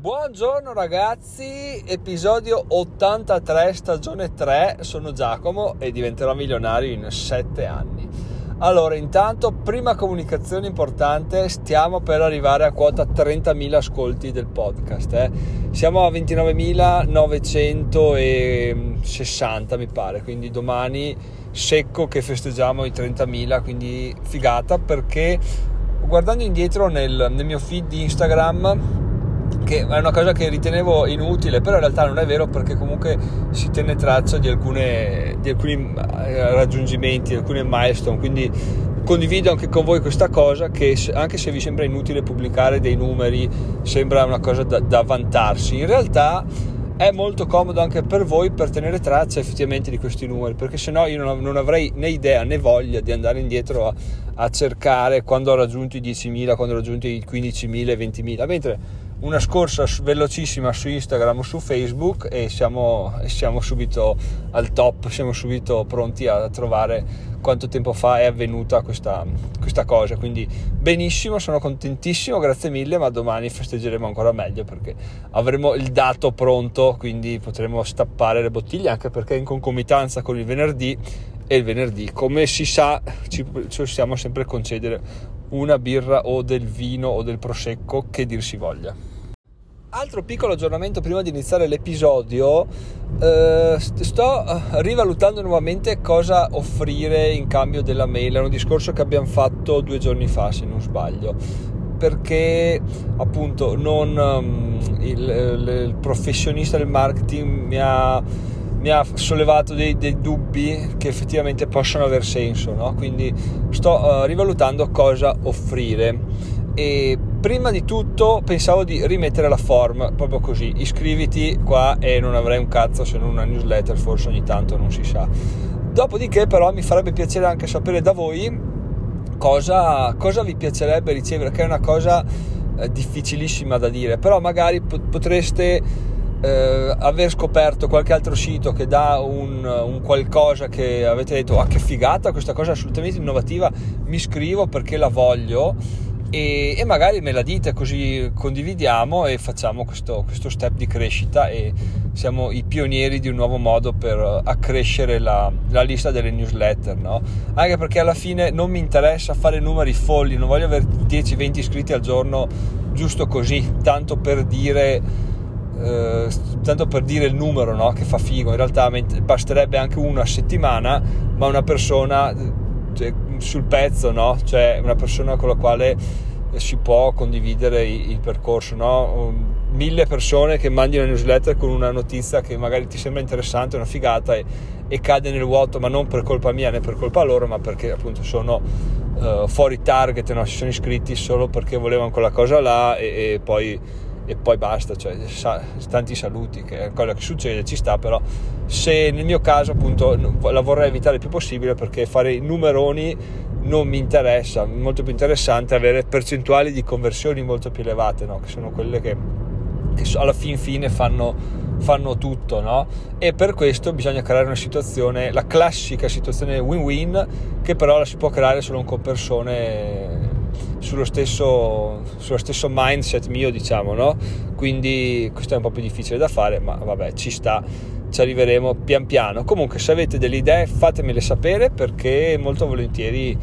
Buongiorno ragazzi, episodio 83, stagione 3, sono Giacomo e diventerò milionario in 7 anni. Allora, intanto, prima comunicazione importante, stiamo per arrivare a quota 30.000 ascolti del podcast. Eh. Siamo a 29.960 mi pare, quindi domani secco che festeggiamo i 30.000, quindi figata perché guardando indietro nel, nel mio feed di Instagram che è una cosa che ritenevo inutile, però in realtà non è vero perché comunque si tiene traccia di, alcune, di alcuni eh, raggiungimenti, di alcune milestone, quindi condivido anche con voi questa cosa che anche se vi sembra inutile pubblicare dei numeri, sembra una cosa da, da vantarsi, in realtà è molto comodo anche per voi per tenere traccia effettivamente di questi numeri perché se no io non, non, avrei né idea né voglia di andare indietro a, a cercare quando ho raggiunto i 10.000 quando ho raggiunto i 15.000 20.000 mentre una scorsa velocissima su Instagram o su Facebook e siamo, siamo, subito al top, siamo subito pronti a trovare quanto tempo fa è avvenuta questa, questa cosa. Quindi benissimo, sono contentissimo, grazie mille, ma domani festeggeremo ancora meglio perché avremo il dato pronto, quindi potremo stappare le bottiglie anche perché in concomitanza con il venerdì e il venerdì, come si sa, ci possiamo sempre concedere una birra o del vino o del prosecco che dir si voglia. Altro piccolo aggiornamento prima di iniziare l'episodio, eh, sto eh, rivalutando nuovamente cosa offrire in cambio della mail, è un discorso che abbiamo fatto due giorni fa se non sbaglio, perché appunto non, um, il, il, il professionista del marketing mi ha mi ha sollevato dei, dei, dubbi che effettivamente possono aver senso, no? quindi sto uh, rivalutando cosa offrire e prima di tutto pensavo di rimettere la form proprio così, iscriviti qua e non avrai un cazzo se non una newsletter, forse ogni tanto non si sa. Dopodiché però mi farebbe piacere anche sapere da voi cosa, cosa vi piacerebbe ricevere, che è una cosa eh, difficilissima da dire, però magari potreste eh, aver scoperto qualche altro sito che dà un, un, qualcosa che avete detto ah che figata questa cosa assolutamente innovativa mi scrivo perché la voglio e, e magari me la dite così condividiamo e facciamo questo, questo, step di crescita e siamo i pionieri di un nuovo modo per accrescere la, la lista delle newsletter no? anche perché alla fine non mi interessa fare numeri folli non voglio avere 10-20 iscritti al giorno giusto così tanto per dire eh, tanto per dire il numero no? che fa figo, in realtà basterebbe anche uno a settimana, ma una persona cioè, sul pezzo, no? cioè una persona con la quale si può condividere il, percorso. No? Mille persone che mandi una newsletter con una notizia che magari ti sembra interessante, una figata e, e cade nel vuoto, ma non per colpa mia né per colpa loro, ma perché appunto sono uh, fuori target, no? si sono iscritti solo perché volevano quella cosa là e, e poi e poi basta, cioè sa, tanti saluti, che è quello che succede, ci sta, però se nel mio caso appunto la vorrei evitare il più possibile perché fare i numeroni non mi interessa, molto più interessante avere percentuali di conversioni molto più elevate, no? che sono quelle che, che alla fin fine fanno, fanno tutto, no? E per questo bisogna creare una situazione, la classica situazione win-win, che però la si può creare solo con persone sullo stesso, sullo stesso mindset mio, diciamo, no? Quindi questo è un po' più difficile da fare, ma vabbè, ci sta, ci arriveremo pian piano. Comunque, se avete delle idee, fatemele sapere perché molto volentieri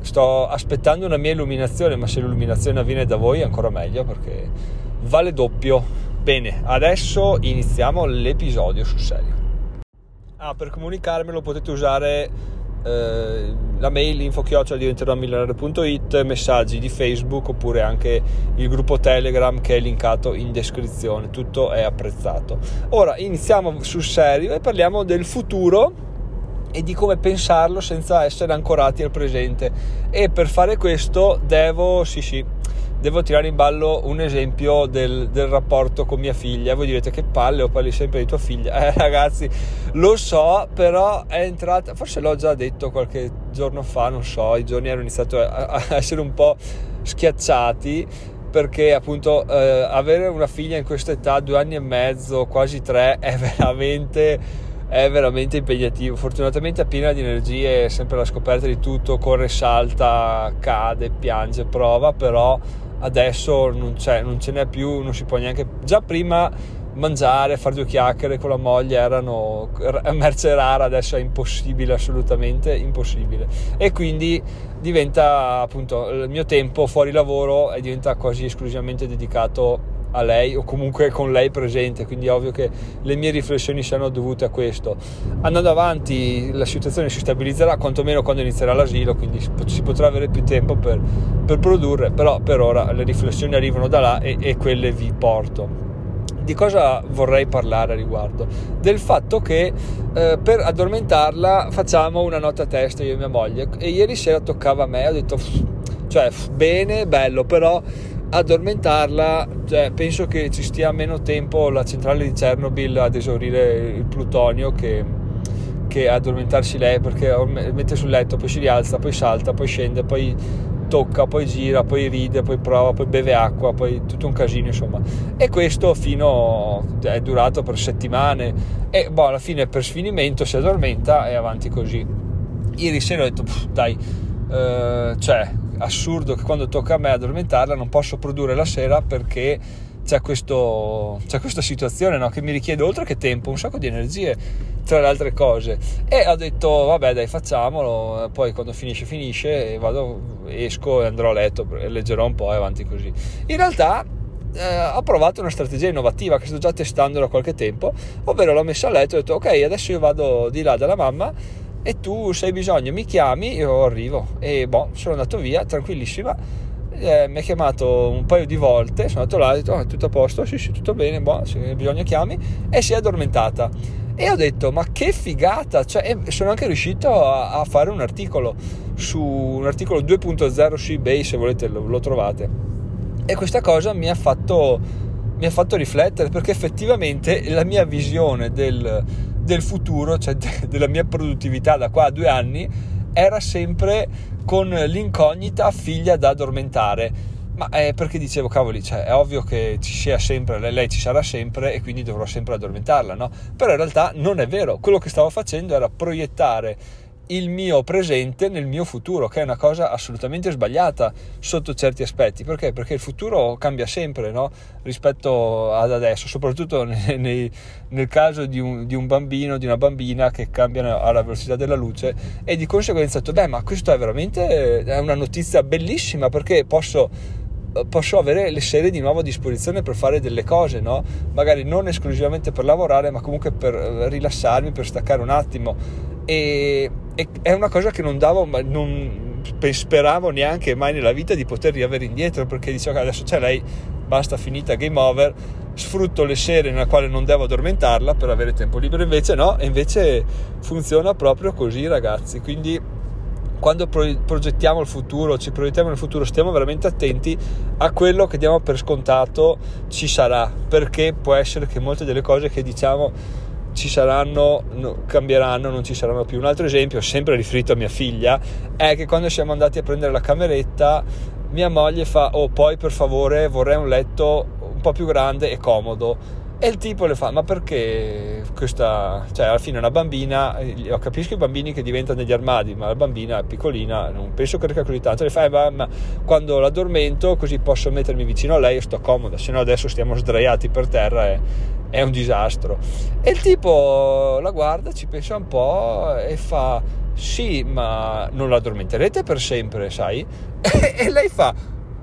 sto aspettando una mia illuminazione, ma se l'illuminazione avviene da voi è ancora meglio perché vale doppio. Bene, adesso iniziamo l'episodio sul serio. Ah, per comunicarmelo potete usare eh, la mail info diventerò milionario.it, messaggi di Facebook oppure anche il gruppo Telegram che è linkato in descrizione, tutto è apprezzato. Ora iniziamo sul serio e parliamo del futuro e di come pensarlo senza essere ancorati al presente e per fare questo devo, sì sì, devo tirare in ballo un esempio del, del, rapporto con mia figlia. Voi direte che palle, o parli sempre di tua figlia. Eh, ragazzi, lo so, però è entrata, forse l'ho già detto qualche giorno fa, non so, i giorni hanno iniziato a, a essere un po' schiacciati perché appunto eh, avere una figlia in questa età, due anni e mezzo, quasi tre, è veramente è veramente impegnativo. Fortunatamente è piena di energie, è sempre alla scoperta di tutto, corre, salta, cade, piange, prova, però adesso non, non ce n'è più, non si può neanche... Già prima mangiare, fare due chiacchiere con la moglie erano merce rara, adesso è impossibile, assolutamente impossibile. E quindi diventa appunto il mio tempo fuori lavoro e diventa quasi esclusivamente dedicato a lei o comunque con lei presente, quindi è ovvio che le mie riflessioni siano dovute a questo. Andando avanti la situazione si stabilizzerà, quantomeno quando inizierà l'asilo, quindi si potrà avere più tempo per, per produrre, però per ora le riflessioni arrivano da là e, e quelle vi porto di cosa vorrei parlare a riguardo? Del fatto che eh, per addormentarla facciamo una nota a testa io e mia moglie e ieri sera toccava a me, ho detto cioè bene, bello, però addormentarla, cioè, penso che ci stia meno tempo la centrale di Chernobyl ad esaurire il plutonio che, che addormentarsi lei perché mette sul letto, poi si rialza, poi salta, poi scende, poi tocca, poi gira, poi ride, poi prova, poi beve acqua, poi tutto un casino insomma. E questo fino è durato per settimane e boh, alla fine per sfinimento si addormenta e avanti così. Ieri sera ho detto dai, eh, cioè assurdo che quando tocca a me addormentarla non posso produrre la sera perché c'è, questo, c'è questa situazione no? che mi richiede oltre che tempo un sacco di energie tra le altre cose. E ho detto vabbè dai facciamolo. Poi quando finisce finisce e vado esco e andrò a letto leggerò un po' e avanti così. In realtà eh, ho provato una strategia innovativa che sto già testando da qualche tempo ovvero l'ho messa a letto e ho detto ok adesso io vado di là dalla mamma e tu se hai bisogno mi chiami io arrivo. E boh sono andato via tranquillissima. Eh, mi ha chiamato un paio di volte, sono andato là, ho detto oh, tutto a posto, sì sì tutto bene, boh, se hai bisogno chiami. E si è addormentata. E ho detto ma che figata, cioè, sono anche riuscito a, a, fare un articolo su un articolo 2.0 su ebay se volete lo, lo trovate. E questa cosa mi ha fatto mi ha fatto riflettere perché effettivamente la mia visione del, del futuro, cioè de, della mia produttività da qua a due anni, era sempre con l'incognita figlia da addormentare. Ma è perché dicevo, cavoli, cioè, è ovvio che ci sia sempre, lei ci sarà sempre e quindi dovrò sempre addormentarla, no? Però in realtà non è vero, quello che stavo facendo era proiettare il mio presente nel mio futuro, che è una cosa assolutamente sbagliata sotto certi aspetti. Perché? Perché il futuro cambia sempre no? rispetto ad adesso, soprattutto nei, nel caso di un, di un, bambino, di una bambina che cambiano alla velocità della luce e di conseguenza ho detto, beh, ma questo è veramente è una notizia bellissima perché posso posso avere le serie di nuovo a disposizione per fare delle cose, no? magari non esclusivamente per lavorare, ma comunque per rilassarmi, per staccare un attimo. E, è una cosa che non davo, non speravo neanche mai nella vita di poter riavere indietro, perché dicevo che adesso c'è lei, basta, finita, game over, sfrutto le sere nella quale non devo addormentarla per avere tempo libero, invece no, e invece funziona proprio così ragazzi, quindi quando progettiamo il futuro, ci progettiamo nel futuro, stiamo veramente attenti a quello che diamo per scontato ci sarà, perché può essere che molte delle cose che diciamo ci saranno, no, cambieranno, non ci saranno più. Un altro esempio, sempre riferito a mia figlia, è che quando siamo andati a prendere la cameretta, mia moglie fa, oh poi per favore vorrei un letto un po' più grande e comodo. E il tipo le fa, ma perché questa, cioè alla fine una bambina, io capisco i bambini che diventano degli armadi, ma la bambina è piccolina, non penso che così tanto, le fa, eh, ma, ma quando l'addormento così posso mettermi vicino a lei e sto comoda, se no adesso stiamo sdraiati per terra e è un disastro. E il tipo la guarda, ci pensa un po' e fa: Sì, ma non l'addormenterete per sempre, sai? E, lei fa: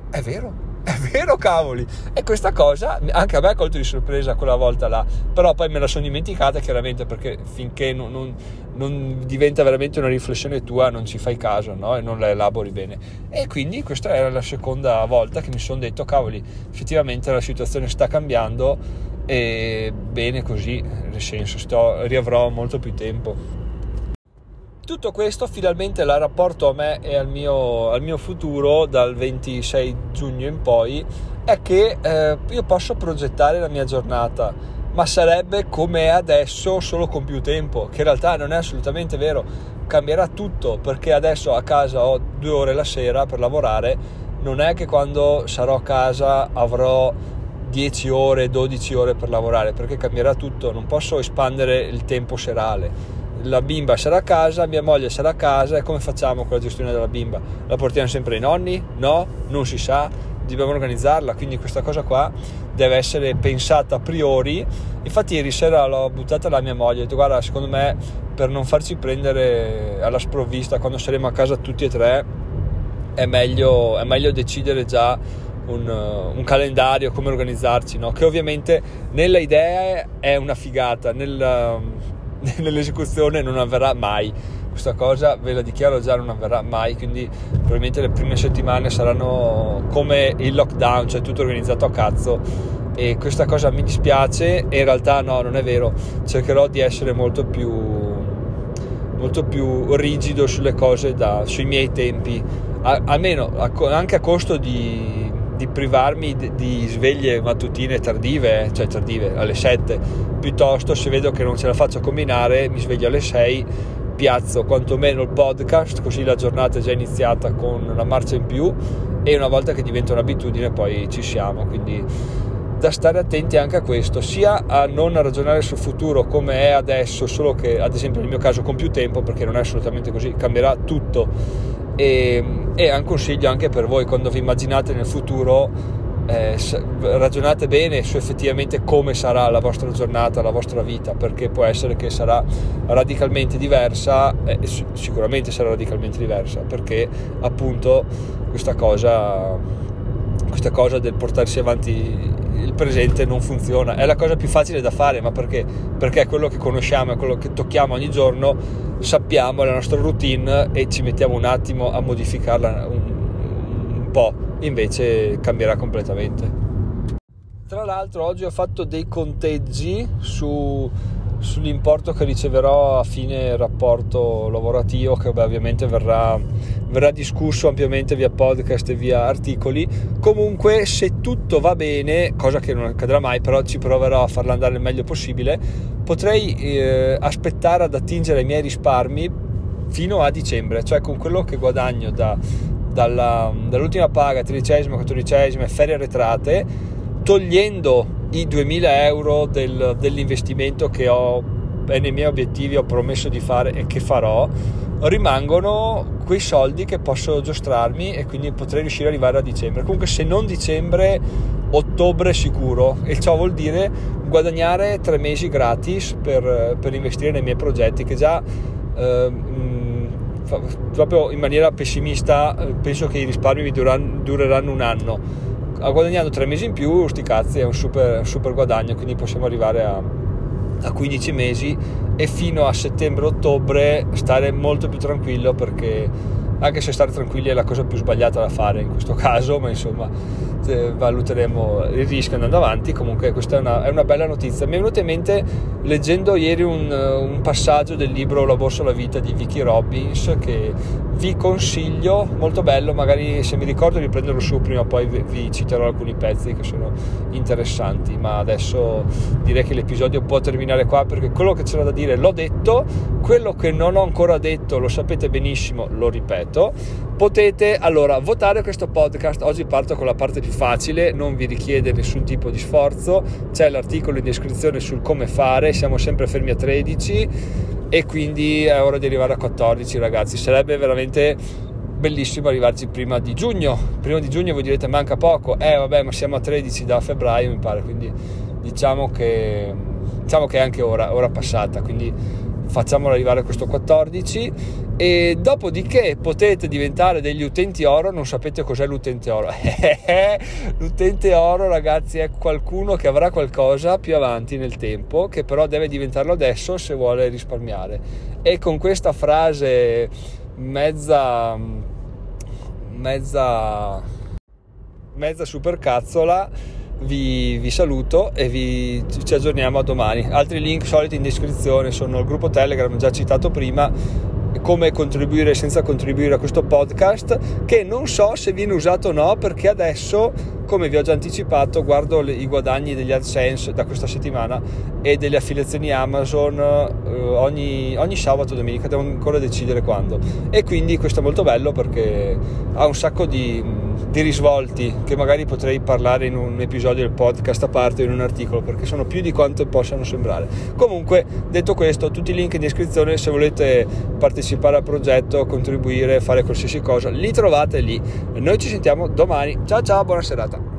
È vero. È vero, cavoli! E questa cosa anche a me ha colto di sorpresa quella volta là, però poi me la sono dimenticata chiaramente perché finché non, non, non diventa veramente una riflessione tua non ci fai caso no? e non la elabori bene. E quindi questa era la seconda volta che mi sono detto, cavoli, effettivamente la situazione sta cambiando e bene così, nel senso sto, riavrò molto più tempo. Tutto questo finalmente la rapporto a me e al mio, al mio futuro dal 26 giugno in poi è che eh, io posso progettare la mia giornata, ma sarebbe come è adesso solo con più tempo, che in realtà non è assolutamente vero, cambierà tutto perché adesso a casa ho due ore la sera per lavorare, non è che quando sarò a casa avrò 10 ore, 12 ore per lavorare perché cambierà tutto, non posso espandere il tempo serale. La bimba sarà a casa, mia moglie sarà a casa e come facciamo con la gestione della bimba? La portiamo sempre ai nonni? No, non si sa. dobbiamo organizzarla, quindi questa cosa qua deve essere pensata a priori. Infatti ieri sera l'ho buttata alla mia moglie, ho detto guarda secondo me per non farci prendere alla sprovvista quando saremo a casa tutti e tre è meglio, è meglio decidere già un, un, calendario, come organizzarci, no? che ovviamente nella idea è una figata, nel, nell'esecuzione non avverrà mai. Questa cosa ve la dichiaro già non avverrà mai quindi probabilmente le prime settimane saranno come il lockdown cioè tutto organizzato a cazzo. E questa cosa mi dispiace e in realtà no non è vero. Cercherò di essere molto più molto più rigido sulle cose da, sui miei tempi. A, almeno a, anche a costo di, di privarmi di, di sveglie mattutine tardive cioè tardive alle 7 piuttosto se vedo che non ce la faccio combinare mi sveglio alle 6 piazzo quantomeno il podcast, così la giornata è già iniziata con una marcia in più e una volta che diventa un'abitudine poi ci siamo, quindi da stare attenti anche a questo, sia a non ragionare sul futuro come è adesso, solo che ad esempio nel mio caso con più tempo, perché non è assolutamente così, cambierà tutto e, e è un consiglio anche per voi quando vi immaginate nel futuro eh, ragionate bene su effettivamente come sarà la vostra giornata, la vostra vita, perché può essere che sarà radicalmente diversa, eh, sicuramente sarà radicalmente diversa, perché appunto questa cosa, questa cosa del portarsi avanti il presente non funziona. È la cosa più facile da fare, ma perché? Perché è quello che conosciamo, è quello che tocchiamo ogni giorno, sappiamo, la nostra routine e ci mettiamo un attimo a modificarla un, un po' invece cambierà completamente. Tra l'altro oggi ho fatto dei conteggi su, sull'importo che riceverò a fine rapporto lavorativo che beh, ovviamente verrà, verrà, discusso ampiamente via podcast e via articoli. Comunque se tutto va bene, cosa che non accadrà mai, però ci proverò a farla andare il meglio possibile, potrei eh, aspettare ad attingere ai miei risparmi fino a dicembre, cioè con quello che guadagno da dalla, dall'ultima paga, tredicesima, quattordicesima e ferie arretrate, togliendo i 2000 euro del, dell'investimento che ho nei miei obiettivi ho promesso di fare e che farò, rimangono quei soldi che posso giostrarmi e quindi potrei riuscire ad arrivare a dicembre. Comunque se non dicembre, ottobre sicuro e ciò vuol dire guadagnare tre mesi gratis per, per investire nei miei progetti che già eh, proprio in maniera pessimista eh, penso che i risparmi mi dureranno, dureranno un anno guadagnando tre mesi in più sti cazzi è un super, super guadagno quindi possiamo arrivare a, a 15 mesi e fino a settembre-ottobre stare molto più tranquillo perché anche se stare tranquilli è la cosa più sbagliata da fare in questo caso ma insomma eh, valuteremo il rischio andando avanti. Comunque, questa è una, è una, bella notizia. Mi è venuto in mente leggendo ieri un, un passaggio del libro La borsa la vita di Vicky Robbins che vi consiglio, molto bello. Magari se mi ricordo di prenderlo su prima o poi vi, vi citerò alcuni pezzi che sono interessanti. Ma adesso direi che l'episodio può terminare qua perché quello che c'era da dire l'ho detto, quello che non ho ancora detto lo sapete benissimo, lo ripeto potete allora votare questo podcast. Oggi parto con la parte più facile, non vi richiede nessun tipo di sforzo. C'è l'articolo in descrizione sul come fare, siamo sempre fermi a 13 e quindi è ora di arrivare a 14 ragazzi. Sarebbe veramente bellissimo arrivarci prima di giugno. Prima di giugno voi direte manca poco. Eh vabbè, ma siamo a 13 da febbraio mi pare, quindi diciamo che diciamo che è anche ora, ora passata, quindi facciamolo arrivare a questo 14 e dopodiché potete diventare degli utenti oro non sapete cos'è l'utente oro. L'utente oro ragazzi è qualcuno che avrà qualcosa più avanti nel tempo che però deve diventarlo adesso se vuole risparmiare. E con questa frase mezza mezza mezza supercazzola vi, vi, saluto e vi, ci aggiorniamo a domani. Altri link soliti in descrizione sono il gruppo Telegram già citato prima, come contribuire senza contribuire a questo podcast, che non so se viene usato o no perché adesso, come vi ho già anticipato, guardo le, i guadagni degli AdSense da questa settimana e delle affiliazioni Amazon eh, ogni, ogni sabato e domenica, devo ancora decidere quando. E quindi questo è molto bello perché ha un sacco di di risvolti che magari potrei parlare in un episodio del podcast a parte in un articolo perché sono più di quanto possano sembrare. Comunque detto questo tutti i link in descrizione se volete partecipare al progetto contribuire fare qualsiasi cosa li trovate lì. Noi ci sentiamo domani. Ciao ciao buona serata